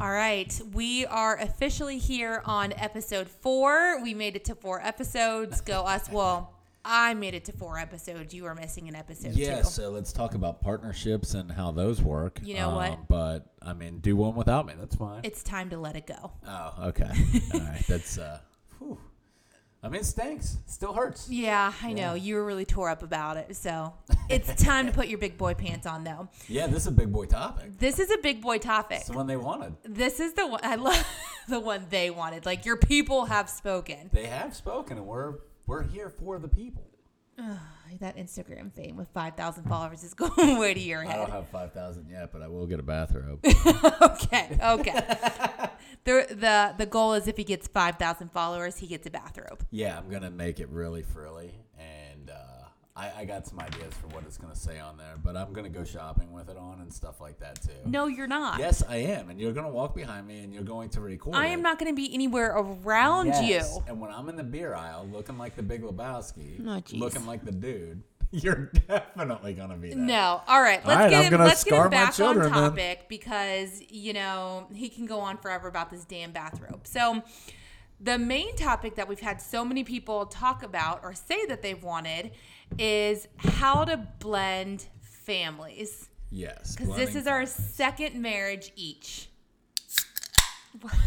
All right, we are officially here on episode four. We made it to four episodes. Go us. Well, I made it to four episodes. You were missing an episode Yeah, too. so let's talk about partnerships and how those work. You know what? Um, But I mean, do one without me. That's fine. It's time to let it go. oh, okay. All right. That's uh. Whew. I mean, it stinks. Still hurts. Yeah, I know. You were really tore up about it. So it's time to put your big boy pants on, though. Yeah, this is a big boy topic. This is a big boy topic. It's the one they wanted. This is the one I love. The one they wanted. Like your people have spoken. They have spoken, and we're we're here for the people. That Instagram fame with five thousand followers is going way to your head. I don't have five thousand yet, but I will get a bathrobe. okay, okay. the the the goal is if he gets five thousand followers, he gets a bathrobe. yeah, I'm gonna make it really frilly, I, I got some ideas for what it's gonna say on there. But I'm gonna go shopping with it on and stuff like that too. No, you're not. Yes, I am, and you're gonna walk behind me, and you're going to record. I it. am not going to be anywhere around Yes, you. And when I'm in the beer aisle, looking like the Big Lebowski, Oh, looking like the dude, you're definitely gonna be that. No. All right. Let's All right, get I'm him. gonna Let's get him back on children then. topic because you know he can go on forever about this damn bathrobe. So, the main topic that we've had so many people talk about or say that they've wanted is how to blend families Yes. because this is our second marriage each. What are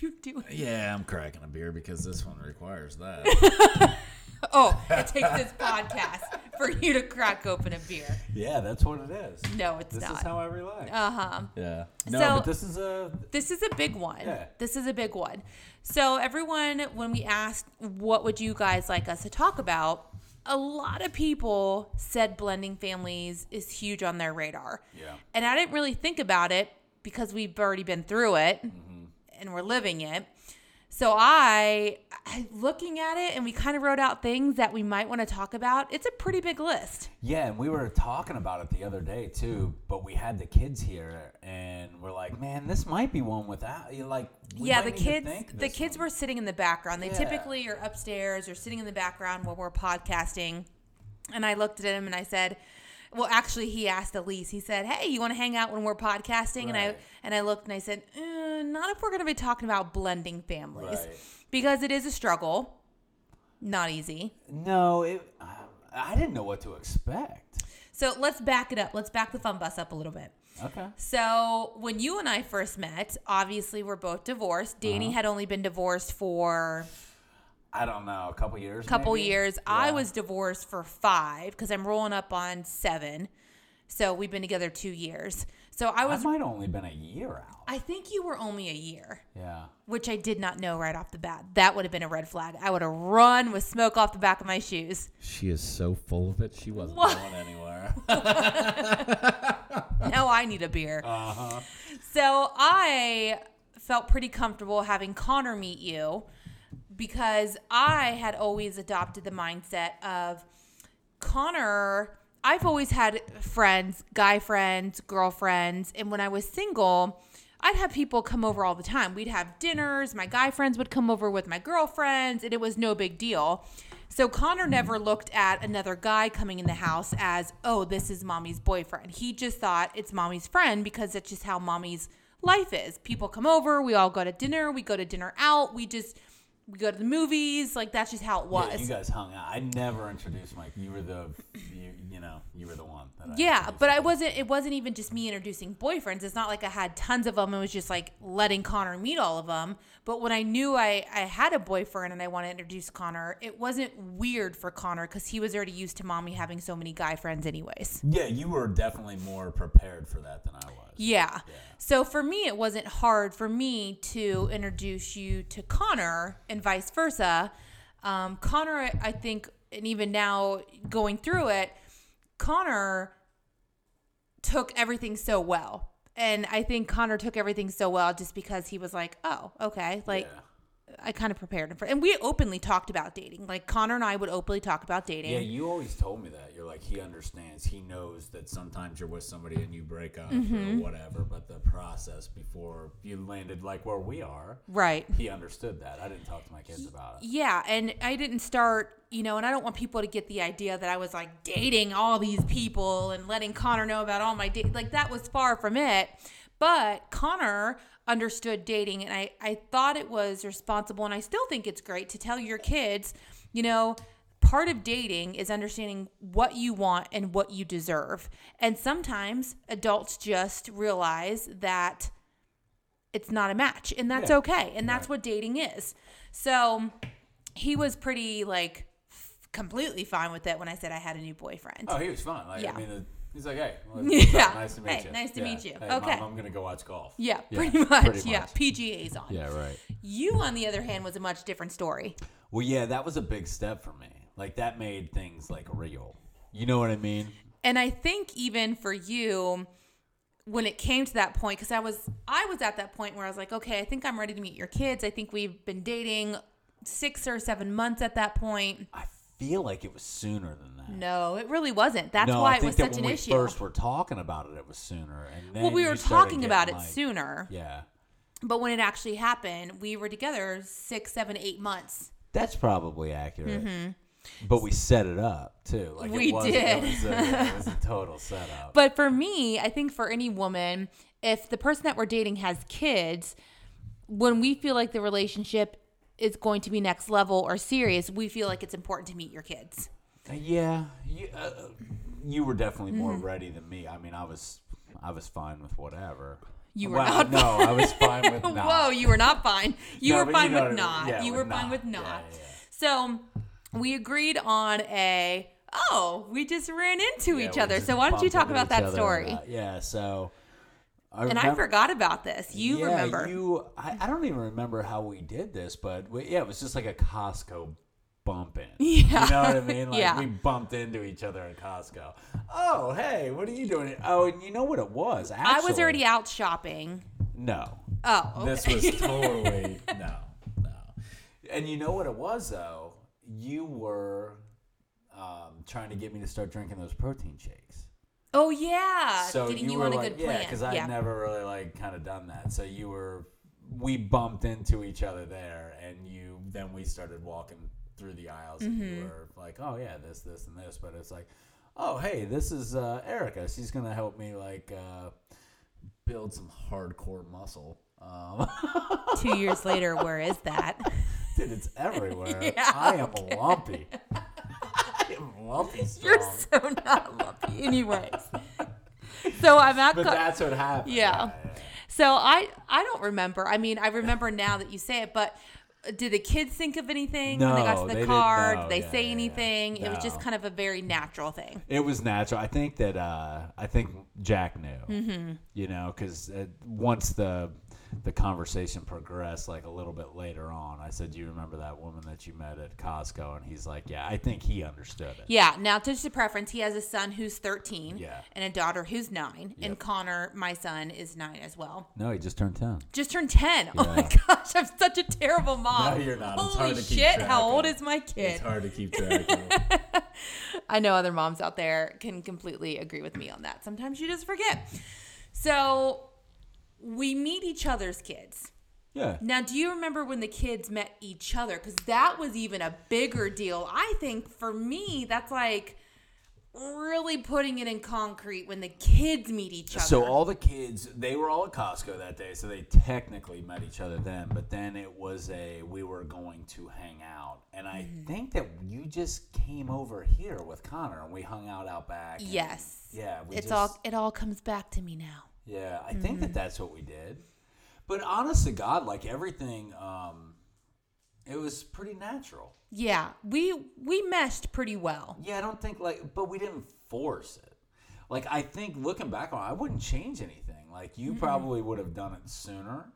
you doing? Yeah, I'm cracking a beer because this one requires that. Oh, it takes this podcast for you to crack open a beer. yeah, that's what it is. No, it's This not. This is how I relax. Uh huh. yeah. No, so- but this is a This is a big one. Yeah. This is a big one. So everyone, when we asked what would you guys like us to talk about, a lot of people said blending families is huge on their radar. Yeah. And I didn't really think about it because we've already been through it Mm-hmm. and we're living it. So I, I looking at it and we kind of wrote out things that we might want to talk about. It's a pretty big list. Yeah, and we were talking about it the other day too, but we had the kids here and we're like, man, this might be one without you like yeah, the kids the kids one. were sitting in the background. They Yeah. typically are upstairs or sitting in the background while we're podcasting. And I looked at him and I said, well, actually, he asked Elise. He said, "Hey, you want to hang out when we're podcasting?" And I and I looked and I said, uh, "Not if we're going to be talking about blending families, Right. because it is a struggle. Not easy. No, it I didn't know what to expect. So let's back it up. Let's back the fun bus up a little bit. Okay. So when you and I first met, obviously we're both divorced. Danny Uh-huh. had only been divorced for I don't know, a couple years. couple maybe? years. I was divorced for five because I'm rolling up on seven. So we've been together two years. So I was. I was, might only been a year out. I think you were only a year, Yeah. which I did not know right off the bat. That would have been a red flag. I would have run with smoke off the back of my shoes. She is so full of it. She wasn't What? going anywhere. now I need a beer. uh huh. So I felt pretty comfortable having Connor meet you because I had always adopted the mindset of Connor. I've always had friends, guy friends, girlfriends, and when I was single, I'd have people come over all the time. We'd have dinners, my guy friends would come over with my girlfriends, and it was no big deal. So Connor mm-hmm. never looked at another guy coming in the house as, oh, this is mommy's boyfriend. He just thought it's mommy's friend because that's just how mommy's life is. People come over, we all go to dinner, we go to dinner out, we just we go to the movies, like that's just how it was. Yeah, you guys hung out. I never introduced Mike. You were the, you, you know, you were the one. That I Yeah, but I wasn't. It wasn't even just me introducing boyfriends. It's not like I had tons of them. It was just like letting Connor meet all of them. But when I knew I I had a boyfriend and I want to introduce Connor, it wasn't weird for Connor because he was already used to mommy having so many guy friends, anyways. Yeah, you were definitely more prepared for that than I was. Yeah. So for me, it wasn't hard for me to introduce you to Connor and vice versa. Um, Connor, I think, and even now going through it, Connor took everything so well. And I think Connor took everything so well just because he was like, oh, okay. Like, Yeah. I kind of prepared him for And we openly talked about dating. Like, Connor and I would openly talk about dating. Yeah, you always told me that. You're like, he understands. He knows that sometimes you're with somebody and you break up Mm-hmm. or whatever, but the process before you landed like where we are, right. he understood that. I didn't talk to my kids about it. Yeah, and I didn't start, you know, and I don't want people to get the idea that I was like dating all these people and letting Connor know about all my date. Like that was far from it. But Connor understood dating, and I, I thought it was responsible, and I still think it's great to tell your kids, you know, part of dating is understanding what you want and what you deserve. And sometimes adults just realize that it's not a match, and that's Yeah. okay. And that's what dating is. So he was pretty like f- completely fine with it when I said I had a new boyfriend. Oh, he was fine. Like, Yeah. I mean, uh, he's like, hey, what's Yeah. nice to meet Hey, you. nice to Yeah. meet you. Hey, Okay. Mom, I'm gonna go watch golf. Yeah, Yeah, pretty much. pretty Yeah. PGA's on. Yeah, right. You, on the other hand, was a much different story. Well, yeah, that was a big step for me. Like that made things like real. You know what I mean? And I think even for you, when it came to that point, because I was I was at that point where I was like, okay, I think I'm ready to meet your kids. I think we've been dating six or seven months at that point. I feel like it was sooner than that. No, it really wasn't. That's no, why I it was that such when an we issue. first were talking about it, it was sooner. And then well, we were talking about it like- sooner, Yeah, but when it actually happened, we were together six, seven, eight months. that's probably accurate. But we set it up too. Like Mm-hmm. We it was, did. It was, a, it was a total setup. But for me, I think for any woman, if the person that we're dating has kids, when we feel like the relationship is going to be next level or serious, we feel like it's important to meet your kids. Yeah, you, uh, you were definitely more Mm-hmm. ready than me. I mean, I was, I was fine with whatever. You were Well, not No, I was fine with not. Whoa, you were not fine. You No, were fine you with not. Yeah, you were fine not. with not. yeah, yeah. So we agreed on a oh, we just ran into each other. So why don't you talk about that story? yeah, so. I and I forgot about this. You yeah, remember. You, I, I don't even remember how we did this, but we, yeah, it was just like a Costco bump in. Yeah. You know what I mean? Like Yeah. we bumped into each other at Costco. Oh, hey, what are you doing? Oh, and you know what it was? Actually, I was already out shopping. No. Oh, okay. This was totally no, no. And you know what it was though? You were um, trying to get me to start drinking those protein shakes. Oh yeah, so getting you, you, on a like, good plan. yeah, because I had never really like kind of done that. So you were, we bumped into each other there, and you then we started walking through the aisles, and Mm-hmm. you were like, oh yeah, this, this, and this. But it's like, oh hey, this is uh, Erica. She's gonna help me like uh, build some hardcore muscle. Um, Two years later, where is that? Dude, it's everywhere. Yeah, I am a lumpy. Lumpy strong. You're so not lucky. Anyways, so I'm at. but Co- that's what happened. Yeah. So I I don't remember. I mean, I remember now that you say it, but did the kids think of anything when they got No, to they the didn't car? Did they Yeah, say yeah, yeah. anything? It was just kind of a very natural thing. It was natural. I think that uh, I think Jack knew. Mm-hmm. You know, because uh, once the the conversation progressed, like a little bit later on, I said, "Do you remember that woman that you met at Costco?" And he's like, "Yeah." I think he understood it. Yeah. Now, just a preference. He has a son who's 13 Yeah. and a daughter who's nine. And Connor, my son, is nine as well. No, he just turned ten. Just turned 10. Oh my gosh, I'm such a terrible mom. No, you're not. It's Holy hard to keep shit, how old is my kid? It's hard to keep track of. I know other moms out there can completely agree with me on that. Sometimes you just forget. So we meet each other's kids. yeah. Now, do you remember when the kids met each other? Because that was even a bigger deal. I think for me, that's like really putting it in concrete when the kids meet each other. So all the kids, they were all at Costco that day, so they technically met each other then. But then it was a we were going to hang out, and I Mm-hmm. think that you just came over here with Connor, and we hung out out back. yes. Yeah, we It's just, all it all comes back to me now. Yeah, I think Mm-hmm. that that's what we did. But honest to God, like everything, um, it was pretty natural. Yeah, we we meshed pretty well. Yeah, I don't think like, but we didn't force it. Like I think looking back on, it, I wouldn't change anything. Like you probably would have done it sooner.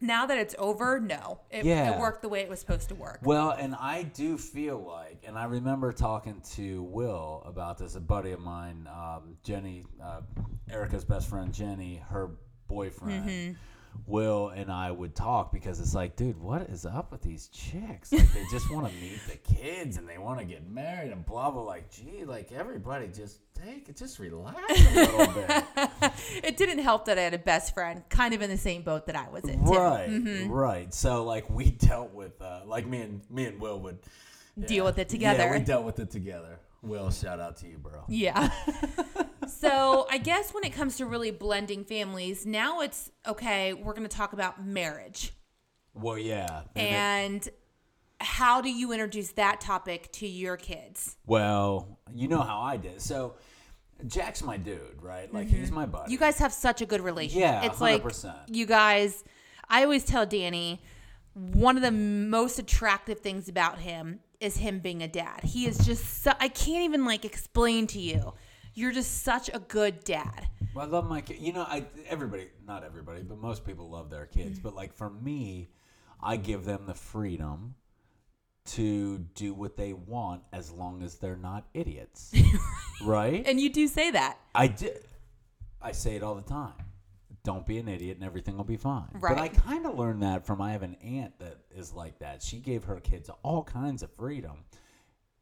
Now that it's over, no, it, Yeah. it worked the way it was supposed to work. Well, and I do feel like, and I remember talking to Will about this, a buddy of mine, um, Jenny, uh, Erica's best friend, Jenny, her boyfriend. Will and I would talk because it's like, dude, what is up with these chicks? Like, they just want to meet the kids and they want to get married and blah blah. Like, gee, like everybody just take it, just relax a little bit. it didn't help that I had a best friend kind of in the same boat that I was in. Too. Right, right. So like we dealt with, uh, like me and me and Will would Deal with it Yeah, together. we dealt with it together. Will, shout out to you, bro. Yeah. so I guess when it comes to really blending families, now it's okay, we're going to talk about marriage. Well, yeah. and how do you introduce that topic to your kids? well, you know how I did. So, Jack's my dude, right? Like he's my buddy. Mm-hmm. You guys have such a good relationship. Yeah, it's like 100%. you guys. I always tell Danny one of the most attractive things about him is him being a dad. He is just. So, I can't even like explain to you. You're just such a good dad. Well, I love my kid. You know, I everybody, not everybody, but most people love their kids. Mm-hmm. But like for me, I give them the freedom to do what they want as long as they're not idiots, right? And you do say that. I did. I say it all the time. Don't be an idiot, and everything will be fine. But I kind of learned that from I have an aunt that is like that. She gave her kids all kinds of freedom,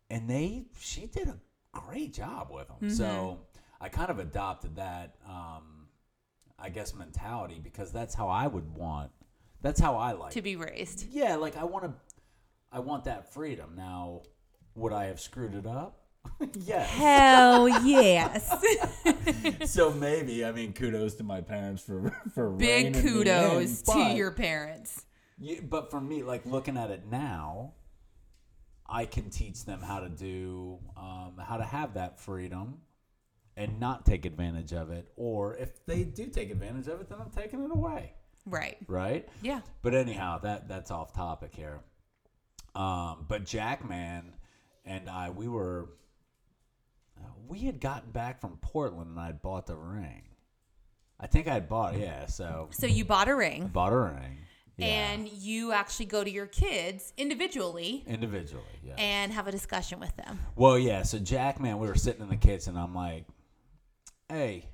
and they she did a great job with them. So I kind of adopted that, um, I guess, mentality because that's how I would want. That's how I like. To be raised. yeah, like I want to. I want that freedom. Now, would I have screwed it up? yes. Hell yes. so maybe I mean kudos to my parents for for Big kudos in, to your parents. Yeah, but for me, like looking at it now, I can teach them how to do um, how to have that freedom and not take advantage of it. Or if they do take advantage of it, then I'm taking it away, Right. right? Yeah. But anyhow, that that's off topic here. Um, but Jackman and I, we were we had gotten back from Portland, and I bought the ring. I think I had bought, yeah. So So you bought a ring bought a ring, yeah, and you actually go to your kids individually individually, yeah. and have a discussion with them. Well, yeah. So Jack, man, we were sitting in the kitchen. And I'm like, "Hey,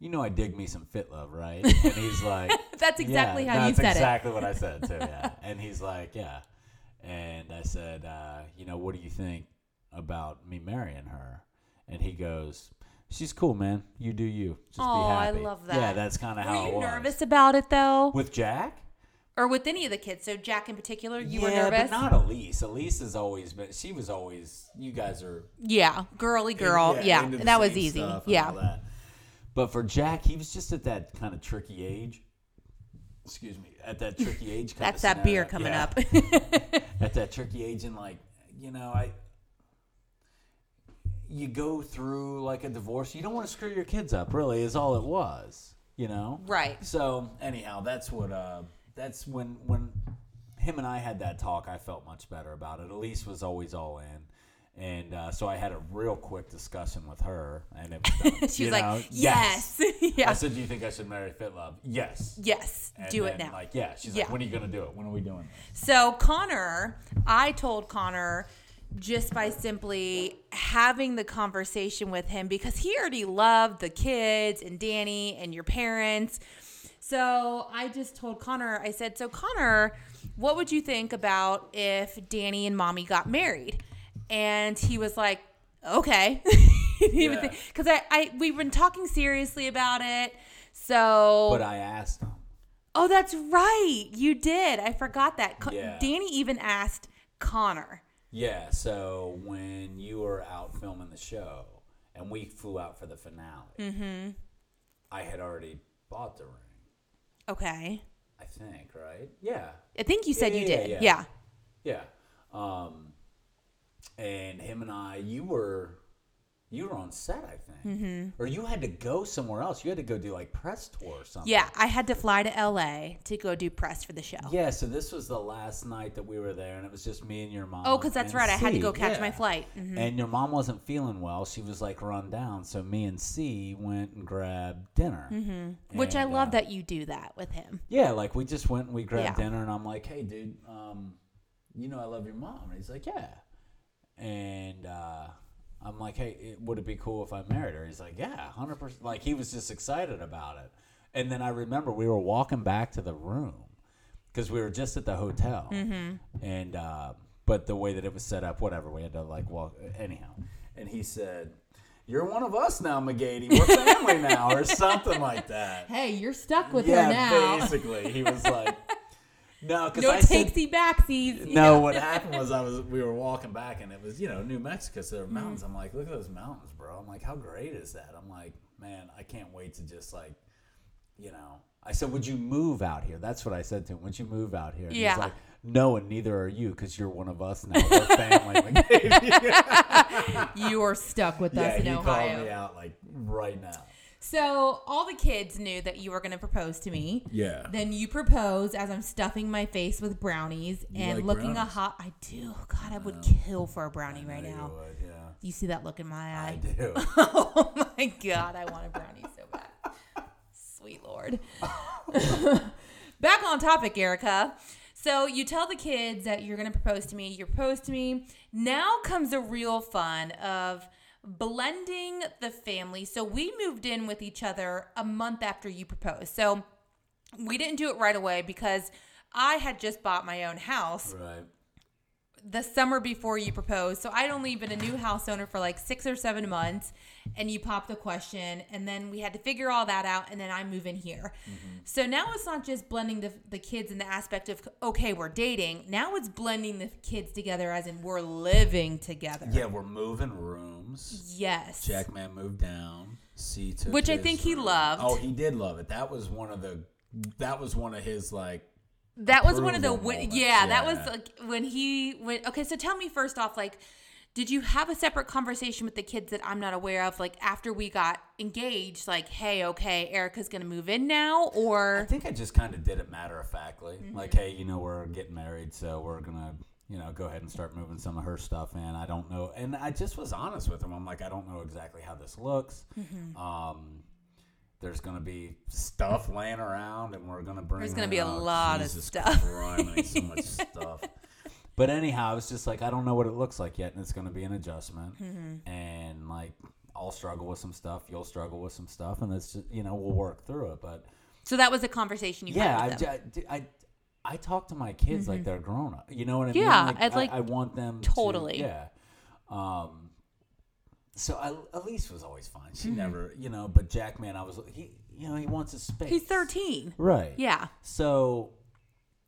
you know I dig me some Fit Love, right?" And he's like, That's exactly yeah, how you said exactly it." that's exactly what I said too. Yeah. and he's like, "Yeah," and I said, uh, "You know, what do you think about me marrying her?" And he goes. She's cool, man. You do you. Just be I love that. Yeah, that's kind of how Were it you was. nervous about it though? with Jack? or with any of the kids? So Jack in particular, you yeah, were nervous? but not Elise. Elise has always been. She was always. You guys are yeah, girly girl. Yeah, into the that was easy. Yeah. But for Jack, he was just at that kind of tricky age. Excuse me, at that tricky age. That's that beer coming Yeah. up. at that tricky age, and like you know, I. You go through like a divorce. You don't want to screw your kids up. Really, is all it was. You know. right. So anyhow, that's what. Uh, that's when when him and I had that talk. I felt much better about it. Elise was always all in, and uh, so I had a real quick discussion with her, and it was. She was know, like, "Yes, I yeah, said, "Do you think I should marry Fitlove?" Yes. yes, And do it now." Like, yeah. She's Yeah. like, "When are you gonna do it? When are we doing this?" So Connor, I told Connor just by simply having the conversation with him because he already loved the kids and Danny and your parents. So I just told Connor, I said, So Connor, what would you think about if Danny and mommy got married? And he was like, Okay. Yeah. Because I, I we've been talking seriously about it. So But I asked him. Oh, that's right. You did. I forgot that. Yeah. Danny even asked Connor. Yeah. So when you were out filming the show, and we flew out for the finale, Mm-hmm. I had already bought the ring. Okay. I think, right? Yeah. I think you said Yeah, you yeah, did. yeah. Yeah. Yeah. Um, and him and I, you were, you were on set, I think, Mm-hmm. or you had to go somewhere else. You had to go do like press tour or something. Yeah. I had to fly to LA to go do press for the show. Yeah. So this was the last night that we were there, and it was just me and your mom. Oh, because that's right. I had to go catch Yeah. my flight. Mhm. And your mom wasn't feeling well. She was like run down. So me and C went and grabbed dinner. Mm-hmm. Which I love uh, that you do that with him. Yeah, like we just went and we grabbed Yeah. dinner, and I'm like, "Hey, dude, um, you know I love your mom." And he's like, "Yeah," and uh, I'm like, "Hey, it, would it be cool if I married her?" He's like, "Yeah, hundred percent." Like he was just excited about it. And then I remember we were walking back to the room because we were just at the hotel, Mm-hmm. and uh, but the way that it was set up, whatever, we had to like walk anyhow. And he said. You're one of us now, McGady. We're family now, or something like that Hey, you're stuck with yeah, her now. basically. He was like, No, because No I said, takesy backsies. no. know? What happened was I was we were walking back and it was you know New Mexico, so there were mountains. Mm. I'm like, look at those mountains, bro. I'm like, how great is that? I'm like, man, I can't wait to just like, you know. I said, would you move out here? That's what I said to him. Would you move out here? And Yeah. He's like, no, and neither are you because you're one of us now. We're family. You are stuck with yeah, us in he Ohio. called me out like right now. So all the kids knew that you were going to propose to me. Yeah. Then you propose as I'm stuffing my face with brownies You and like looking a hot. I do. God, I would oh. kill for a brownie right now. You would, yeah. You see that look in my eye? I do. oh my God, I want a brownie so bad. Sweet Lord. Back on topic, Erica. So you tell the kids that you're going to propose to me. You propose to me. Now comes the real fun of blending the family. So we moved in with each other a month after you proposed. So we didn't do it right away because I had just bought my own house right. the summer before you proposed. So I'd only been a new house owner for like six or seven months, and you popped the question, and then we had to figure all that out, and then I move in here. Mm-hmm. So now it's not just blending the, the kids in the aspect of okay, we're dating. Now it's blending the kids together, as in we're living together. Yeah, we're moving rooms. Yes. Jackman moved down. C took Which I his think he room. loved. Oh, he did love it. That was one of the. That was one of his like. That was one of the approval win- moments, yeah, that was like when he went okay, so tell me first off like did you have a separate conversation with the kids that I'm not aware of like after we got engaged like hey, okay, Erica's going to move in now or I think I just kind of did it matter of factly. Mm-hmm. Like, hey, you know, we're getting married, so we're gonna, you know, go ahead and start moving some of her stuff in. I don't know, and I just was honest with him. I'm like, I don't know exactly how this looks. Mm-hmm. Um, there's gonna be stuff laying around, and we're gonna bring. There's gonna be a oh, lot of Jesus stuff. Christ, so much stuff. But anyhow, it's just like I don't know what it looks like yet, and it's gonna be an adjustment, Mm-hmm. and like I'll struggle with some stuff, you'll struggle with some stuff, and it's just you know we'll work through it, but so that was a conversation you yeah, had I, them. Mm-hmm. I, I, I talk to my kids like they're grown up. You know what I mean? Yeah, I, like- I want them Totally. To, yeah. Um. So I, Elise was always fine. She Mm-hmm. never, you know. But Jack, man, I was he, you know, he wants his space. He's 13. right? Yeah. So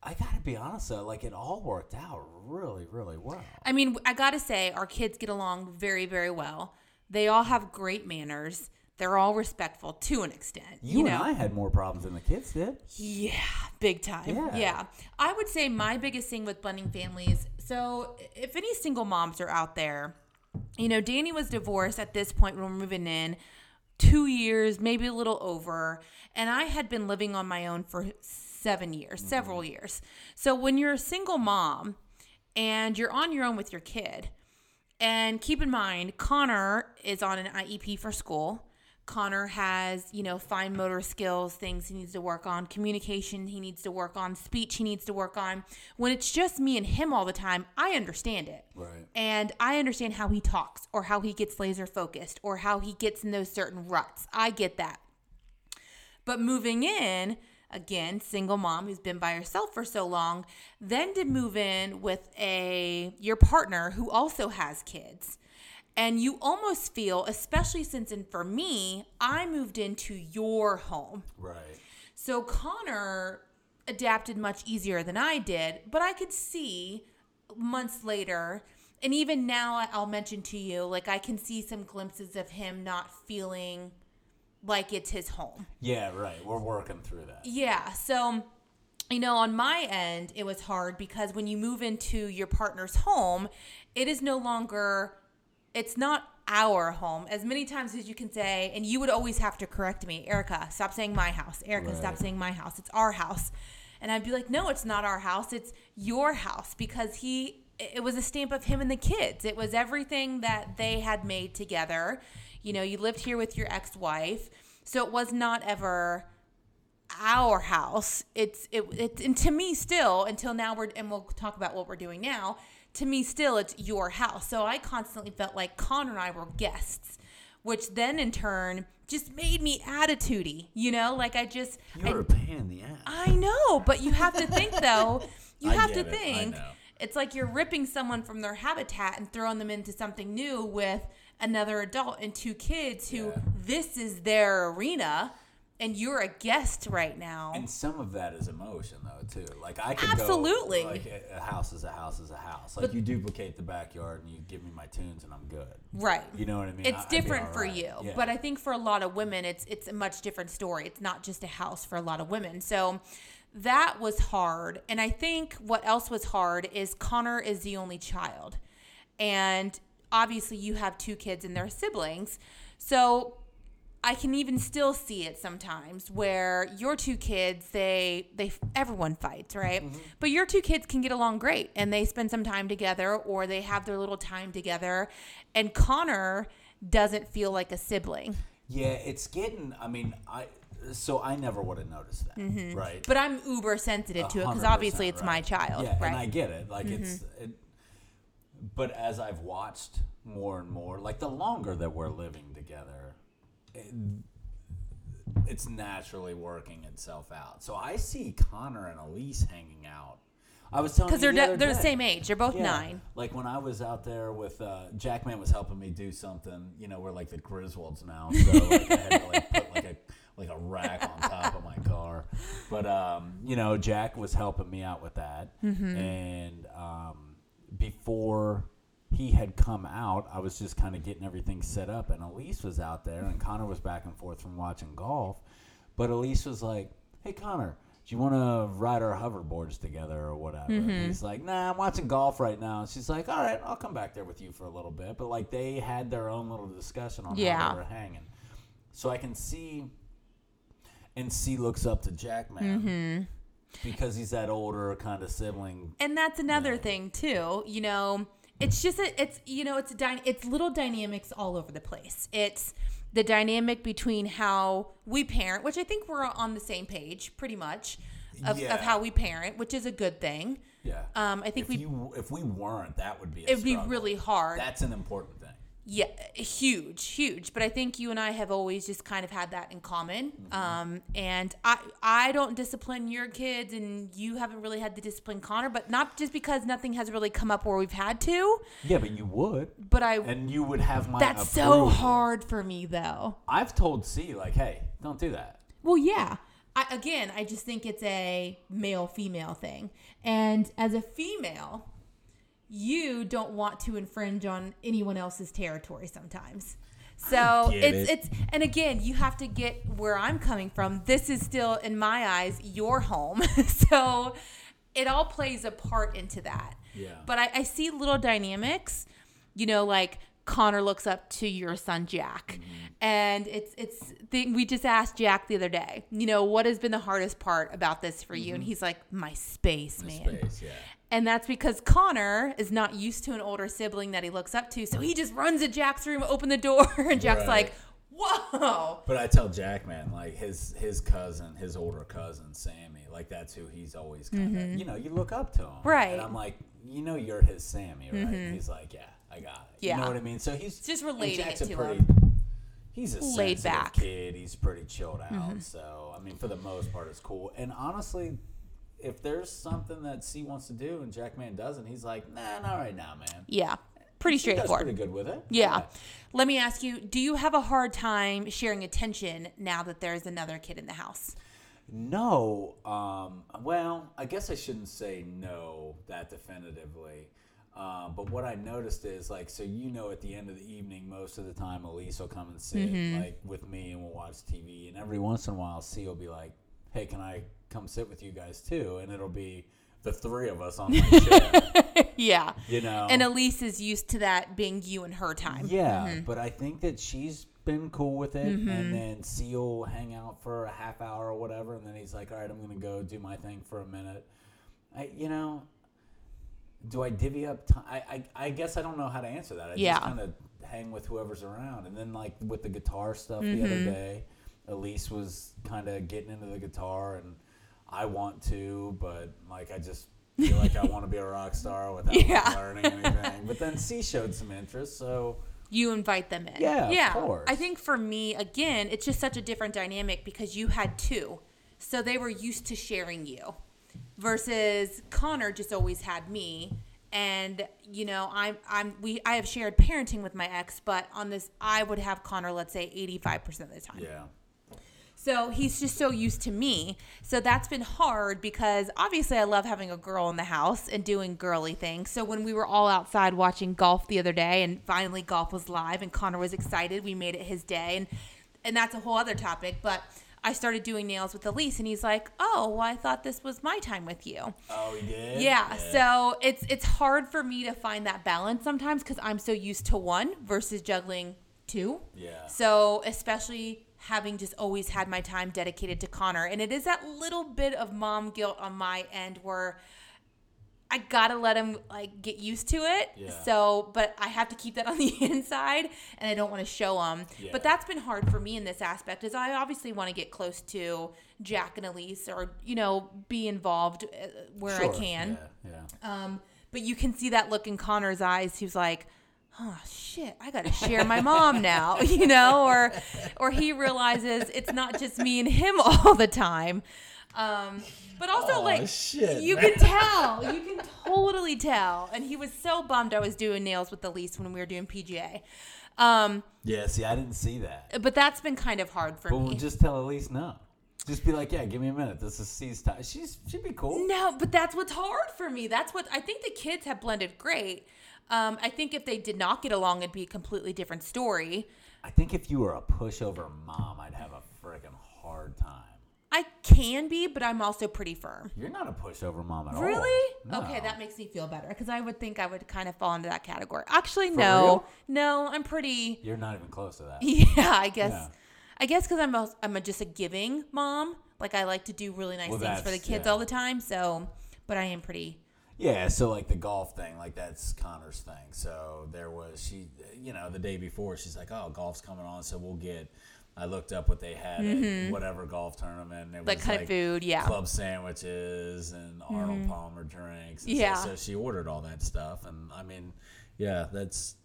I gotta be honest though, like it all worked out really, really well. I mean, I got to say our kids get along very very well. They all have great manners. They're all respectful to an extent. You, You, and know, I had more problems than the kids did. Yeah, big time. Yeah. Yeah. I would say my biggest thing with blending families. So, if any single moms are out there, you know, Danny was divorced at this point when we're moving in, two years, maybe a little over. And I had been living on my own for seven years, mm-hmm. several years. So, when you're a single mom and you're on your own with your kid, and keep in mind, Connor is on an IEP for school. Connor has, you know, fine motor skills, things he needs to work on, communication he needs to work on, speech he needs to work on. When it's just me and him all the time, I understand it. Right. And I understand how he talks or how he gets laser focused or how he gets in those certain ruts. I get that. But moving in, again, single mom who's been by herself for so long, then to move in with a your partner who also has kids. And you almost feel, especially since and for me, I moved into your home. Right. So Connor adapted much easier than I did, but I could see months later, and even now I'll mention to you, like I can see some glimpses of him not feeling like it's his home. Yeah. Right. We're working through that. Yeah. So, you know, on my end, it was hard because when you move into your partner's home, it is no longer, it's not our home. As many times as you can say, and you would always have to correct me, Erica, stop saying my house. Erica, stop saying my house. It's our house. And I'd be like, no, it's not our house. It's your house because he, it was a stamp of him and the kids. It was everything that they had made together. You know, you lived here with your ex wife. So it was not ever our house. It's it, it and to me still until now we're and we'll talk about what we're doing now. To me still it's your house. So I constantly felt like Connor and I were guests, which then in turn just made me attitudey, you know? Like I just I, You're a pain in the ass. I know, but you have to think though. You I have to get it. I think. know. It's like you're ripping someone from their habitat and throwing them into something new with another adult and two kids who Yeah. this is their arena. And you're a guest right now. And some of that is emotion, though, too. Like I could Absolutely. go, like a- house is a house is a house. Like you duplicate the backyard and you give me my tunes and I'm good. right. You know what I mean? it's I- different all for you Yeah. but i think for a lot of women it's it's a much different story it's not just a house for a lot of women so that was hard and i think what else was hard is connor is the only child and obviously you have two kids and they're siblings so I can even still see it sometimes where your two kids they they everyone fights, right? But your two kids can get along great and they spend some time together or they have their little time together and Connor doesn't feel like a sibling. Yeah, it's getting. I mean, I so I never would have noticed that, right? Mm-hmm. But I'm uber sensitive to it because obviously it's my child, Yeah, right? Mm-hmm. and I get it. Like it's. It, but as I've watched more and more, like the longer that we're living together, it's naturally working itself out. So I see Connor and Elise hanging out. I was telling Because you they're the de- they're the same age. They're both Yeah. nine. Like when I was out there with uh, Jackman was helping me do something. You know, we're like the Griswolds now, so like, I had to like put like a like a rack on top of my car. But um, you know, Jack was helping me out with that, and um, before he had come out, I was just kind of getting everything set up, and Elise was out there, and Connor was back and forth from watching golf. But Elise was like, "Hey, Connor." Do you want to ride our hoverboards together or whatever? And he's like, nah, I'm watching golf right now. And she's like, all right, I'll come back there with you for a little bit. But like they had their own little discussion on Yeah. how they were hanging. So I can see, and C looks up to Jackman Mm-hmm. because he's that older kind of sibling. and that's another thing too you know it's just a, it's you know it's a dy- it's little dynamics all over the place it's the dynamic between how we parent which i think we're on the same page pretty much of, Yeah. of how we parent which is a good thing Yeah. um i think if we you if we weren't, that would be. A it would be really hard That's an important. Yeah huge huge. But i think you and i have always just kind of had that in common. Um, and i i don't discipline your kids and you haven't really had to discipline connor but not just because nothing has really come up where we've had to. Yeah, but you would, but i and you would have my. that's so hard for me though. I've told C like, hey, don't do that. well yeah. I, again i just think it's a male female thing. And as a female you don't want to infringe on anyone else's territory sometimes so it's it. it's and again you have to get where i'm coming from this is still in my eyes your home so it all plays a part into that Yeah. but I, I see little dynamics you know like connor looks up to your son jack Mm-hmm. and it's it's thing we just asked jack the other day you know what has been the hardest part about this for you and he's like my space man Mm-hmm. Space, yeah. And that's because Connor is not used to an older sibling that he looks up to. So he just runs to Jack's room, open the door, and Jack's Right. like, whoa. But I tell Jack, man, like his his cousin, his older cousin, Sammy, like that's who he's always kind of, you know, you look up to him, Mm-hmm. Right. Mm-hmm. And I'm like, you know, you're his Sammy, right? And he's like, yeah, I got it. Yeah. You know what I mean? So he's Just relating Jack's it a to pretty, him. He's a Laid back. Mm-hmm. kid. He's pretty chilled out. So I mean, for the most part, it's cool. And honestly. If there's something that C wants to do and Jackman doesn't, he's like, nah, not right now, man. Yeah. Pretty She straightforward. pretty good with it. Yeah. Let me ask you do you have a hard time sharing attention now that there's another kid in the house? No. Um, well, I guess I shouldn't say no that definitively. Um, but what I noticed is like, so you know, at the end of the evening, most of the time, Elise will come and sit like with me, and we'll watch TV. And every once in a while, C will be like, "Hey, can I come sit with you guys too?" And it'll be the three of us on my chair. yeah. You know. And Elise is used to that being you and her time. Yeah, mm-hmm. but I think that she's been cool with it, and mm-hmm. then Seal hang out for a half hour or whatever, and then he's like, "All right, I'm gonna go do my thing for a minute." I, you know, do I divvy up time? I, I, I guess I don't know how to answer that. I Yeah. just kind of hang with whoever's around, and then like with the guitar stuff the other mm-hmm. day, Elise was kind of getting into the guitar, and I want to, but like I just. feel like I want to be a rock star without Yeah. learning anything. But then C showed some interest, so you invite them in. Yeah, of yeah. course. I think for me, again, it's just such a different dynamic because you had two, so they were used to sharing you, versus Connor just always had me. And you know, I'm I'm we I have shared parenting with my ex, but on this, I would have Connor, let's say, eighty five percent of the time. yeah. So he's just so used to me. So that's been hard because obviously I love having a girl in the house and doing girly things. So when we were all outside watching golf the other day and finally golf was live and Connor was excited, we made it his day and and that's a whole other topic, but I started doing nails with Elise and he's like, "Oh, well I thought this was my time with you." Oh, he did. Yeah, so it's it's hard for me to find that balance sometimes cuz I'm so used to one versus juggling two. Yeah. So, especially having just always had my time dedicated to Connor. And it is that little bit of mom guilt on my end where I gotta let him like get used to it. Yeah. So, but I have to keep that on the inside, and I don't want to show him. Yeah. But that's been hard for me in this aspect, is I obviously want to get close to Jack and Elise, or you know, be involved uh, where I can. Yeah. yeah. Um, but you can see that look in Connor's eyes. He was like, "Oh shit, I got to share my mom now," you know, or or he realizes it's not just me and him all the time. Um, but also Aw, like shit, you man. can tell, you can totally tell. And he was so bummed I was doing nails with Elise when we were doing PGA. Um, Yeah, see, I didn't see that. but that's been kind of hard for But me. we'll just tell Elise no. Just be like, yeah, give me a minute. This is C's time. She's she'd be cool. No, but that's what's hard for me. That's what I think the kids have blended great. Um, I think if they did not get along, it'd be a completely different story. I think if you were a pushover mom, I'd have a friggin' hard time. I can be, but I'm also pretty firm. You're not a pushover mom at all. Really? No. Okay, that makes me feel better because I would think I would kind of fall into that category. Actually, For no, real? no, I'm pretty. You're not even close to that. Yeah, I guess. Yeah. I guess because I'm a, I'm a, just a giving mom. Like I like to do really nice Well, things for the kids yeah. all the time. So, but I am pretty. Yeah, so like the golf thing, like that's Connor's thing. So there was she, you know, the day before she's like, "Oh, golf's coming on, so we'll get." I looked up what they had at whatever golf tournament. It Mm-hmm. Like was of food, yeah. Mm-hmm. club sandwiches and Arnold Palmer drinks. Yeah. So, so she ordered all that stuff, and I mean, yeah, that's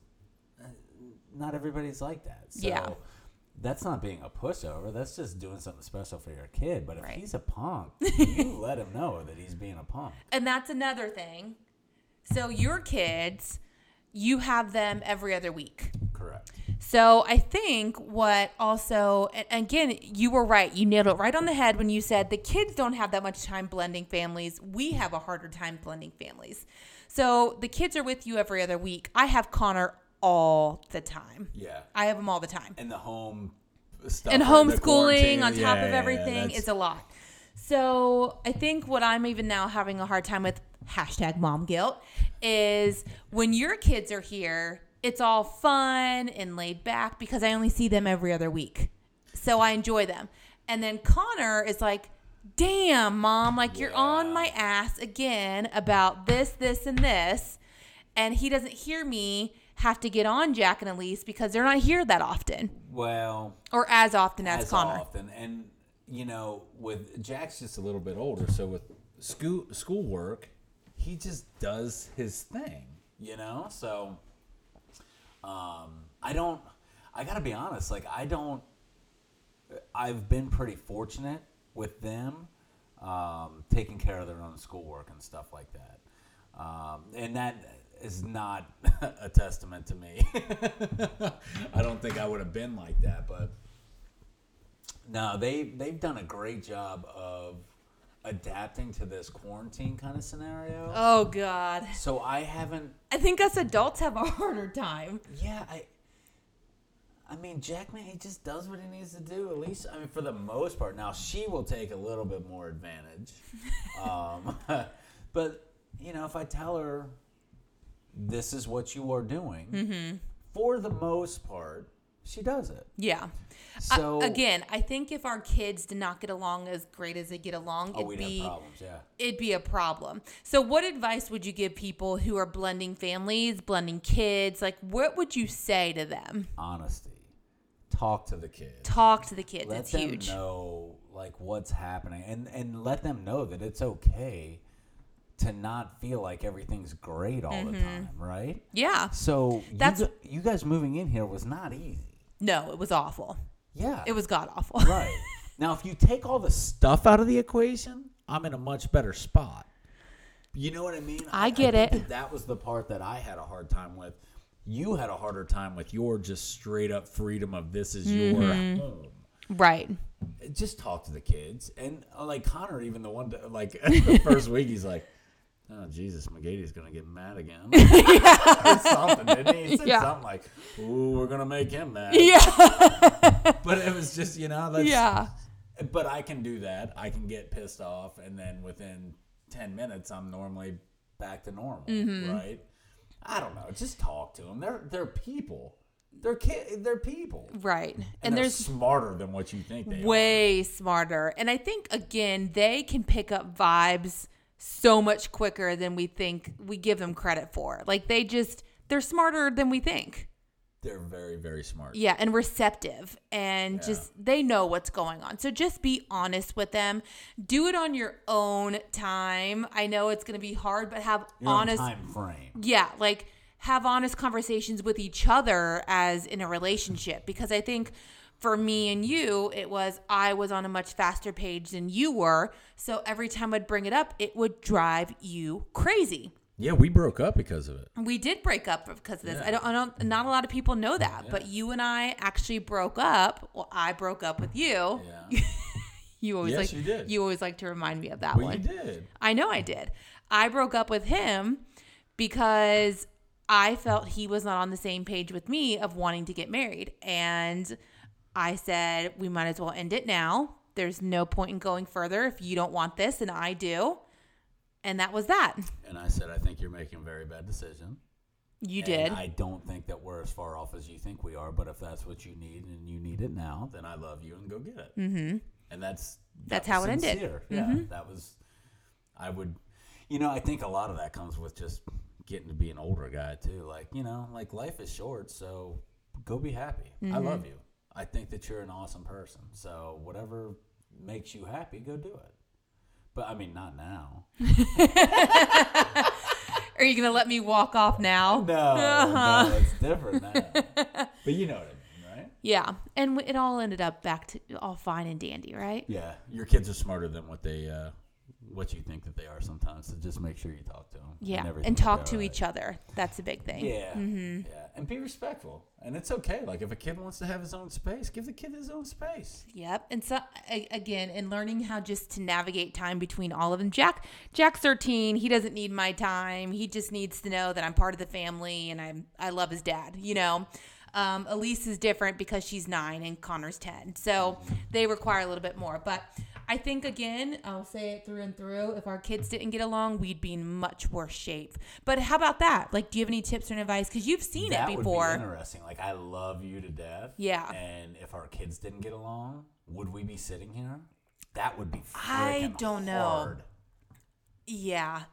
uh, not everybody's like that. So Yeah. That's not being a pushover. That's just doing something special for your kid. But if Right. he's a punk, you let him know that he's being a punk. And that's another thing. So your kids, you have them every other week. Correct. So I think what also, and again, you were right. You nailed it right on the head when you said the kids don't have that much time blending families. We have a harder time blending families. So the kids are with you every other week. I have Connor all the time. Yeah. I have them all the time. and the home stuff and homeschooling on top yeah, of yeah, yeah, everything that's- is a lot. So I think what I'm even now having a hard time with hashtag mom guilt is when your kids are here, it's all fun and laid back because I only see them every other week. So I enjoy them. And then Connor is like, damn, mom, like you're on my ass again about this, this, and this. And he doesn't hear me have to get on Jack and Elise because they're not here that often well or as often as, as Connor. often and you know with Jack's just a little bit older so with school schoolwork he just does his thing you know so um I don't I got to be honest like I don't I've been pretty fortunate with them um, taking care of their own schoolwork and stuff like that. Um, and that is not a testament to me. I don't think I would have been like that, but no, they they've done a great job of adapting to this quarantine kind of scenario. Oh God. So I haven't I think us adults have a harder time. yeah, I. I mean, Jackman, he just does what he needs to do. At least, I mean, for the most part. Now, she will take a little bit more advantage. um, but you know, if I tell her this is what you are doing, mm-hmm. for the most part, she does it. Yeah. Uh, so I, again, I think if our kids did not get along as great as they get along, oh, it'd be problems. Yeah. it'd be a problem. So, what advice would you give people who are blending families, blending kids? Like, what would you say to them? Honesty. Talk to the kids. Talk to the kids. let it's them huge. know like what's happening and and let them know that it's okay to not feel like everything's great all Mm-hmm. the time right Yeah. so That's- you, you guys moving in here was not easy No, it was awful. yeah It was god awful. right now if you take all the stuff out of the equation i'm in a much better spot you know what i mean I get think it. that, that was the part that i had a hard time with you had a harder time with your just straight up freedom of this is Mm-hmm. your home Right. Just talk to the kids. And uh, like Connor, even the one like the first week, he's like, "Oh Jesus, McGady's gonna get mad again." Or something, didn't he? He said Yeah. something like, "Ooh, we're gonna make him mad." Yeah. But it was just, you know, that's yeah. But I can do that. I can get pissed off, and then within ten minutes, I'm normally back to normal, Mm-hmm. right? I don't know. Just talk to them. They're they're people. They're kid. They're people, Right. and, And, they're smarter than what you think they are. way smarter. And I think again, they can pick up vibes so much quicker than we think we give them credit for. Like they just they're smarter than we think. They're very very smart. Yeah, and receptive and just they know what's going on. So just be honest with them. Do it on your own time. I know it's going to be hard, but have Your honest time frame. yeah, like have honest conversations with each other as in a relationship because I think for me and you, it was I was on a much faster page than you were. So every time I'd bring it up, it would drive you crazy. Yeah, we broke up because of it. We did break up because of this. Yeah. I don't I don't not a lot of people know that, but you and I actually broke up. Well, I broke up with you. Yeah. You always Yes, like you did. you always like to remind me of that well, one. you did. I know I did. I broke up with him because I felt he was not on the same page with me of wanting to get married. And I said, we might as well end it now. There's no point in going further if you don't want this and I do. And that was that. And I said, I think you're making a very bad decision. You And did. I don't think that we're as far off as you think we are. But if that's what you need and you need it now, then I love you and go get it. Mm-hmm. And that's that That's how it ended. sincere. Yeah, that was. I would, you know, I think a lot of that comes with just getting to be an older guy too. Like you know, like life is short, so go be happy. I love you. I think that you're an awesome person. So whatever makes you happy, go do it. But I mean, not now. Are you going to let me walk off now? No, Uh-huh. no, it's different now. but you know what I mean, right? Yeah. And it all ended up back to all fine and dandy, right? Yeah, your kids are smarter than what they, uh, what you think that they are sometimes. So just make sure you talk to them. Yeah. everything And talk to all each other. That's a big thing. right. Yeah, yeah, and be respectful. And it's okay. Like if a kid wants to have his own space, give the kid his own space. Yep. And so again, in learning how just to navigate time between all of them. Jack Jack's 13. He doesn't need my time. He just needs to know that I'm part of the family and I'm I love his dad, you know. Um, Elise is different because she's nine and Connor's 10. So they require a little bit more. But I think, again, I'll say it through and through. If our kids didn't get along, we'd be in much worse shape. But how about that? Like, do you have any tips or advice? Because you've seen that it would before. be interesting. Like I love you to death. Yeah. And if our kids didn't get along, would we be sitting here? That would be. I don't know. hard. yeah,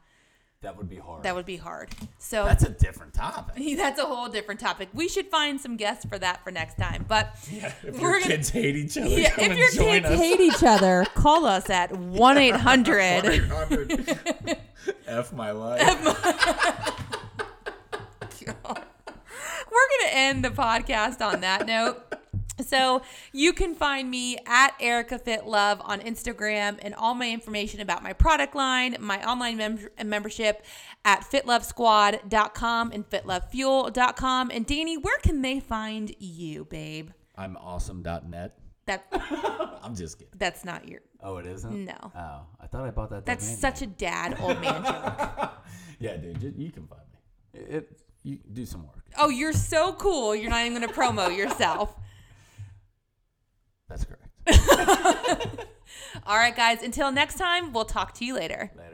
That would be hard. that would be hard. So That's a different topic. That's a whole different topic. We should find some guests for that for next time. But Yeah, if We're your gonna- kids hate each other, yeah, come if your kids us. hate each other, call us at 1 800. 1-800. F my life. We're going to end the podcast on that note. So you can find me at Erica Fit Love on Instagram and all my information about my product line, my online mem- membership at fitlovesquad.com and fitlovefuel.com. And Danny, where can they find you, babe? I'm awesome.net. That I'm just kidding. that's not your Oh, it isn't? No. Oh, I thought I bought that. That's domain such a dad old man joke. Yeah, dude, you, you can find me. It, it you do some work. Oh, you're so cool. You're not even going to promo yourself. That's correct. All right, guys. Until next time, we'll talk to you later. Later.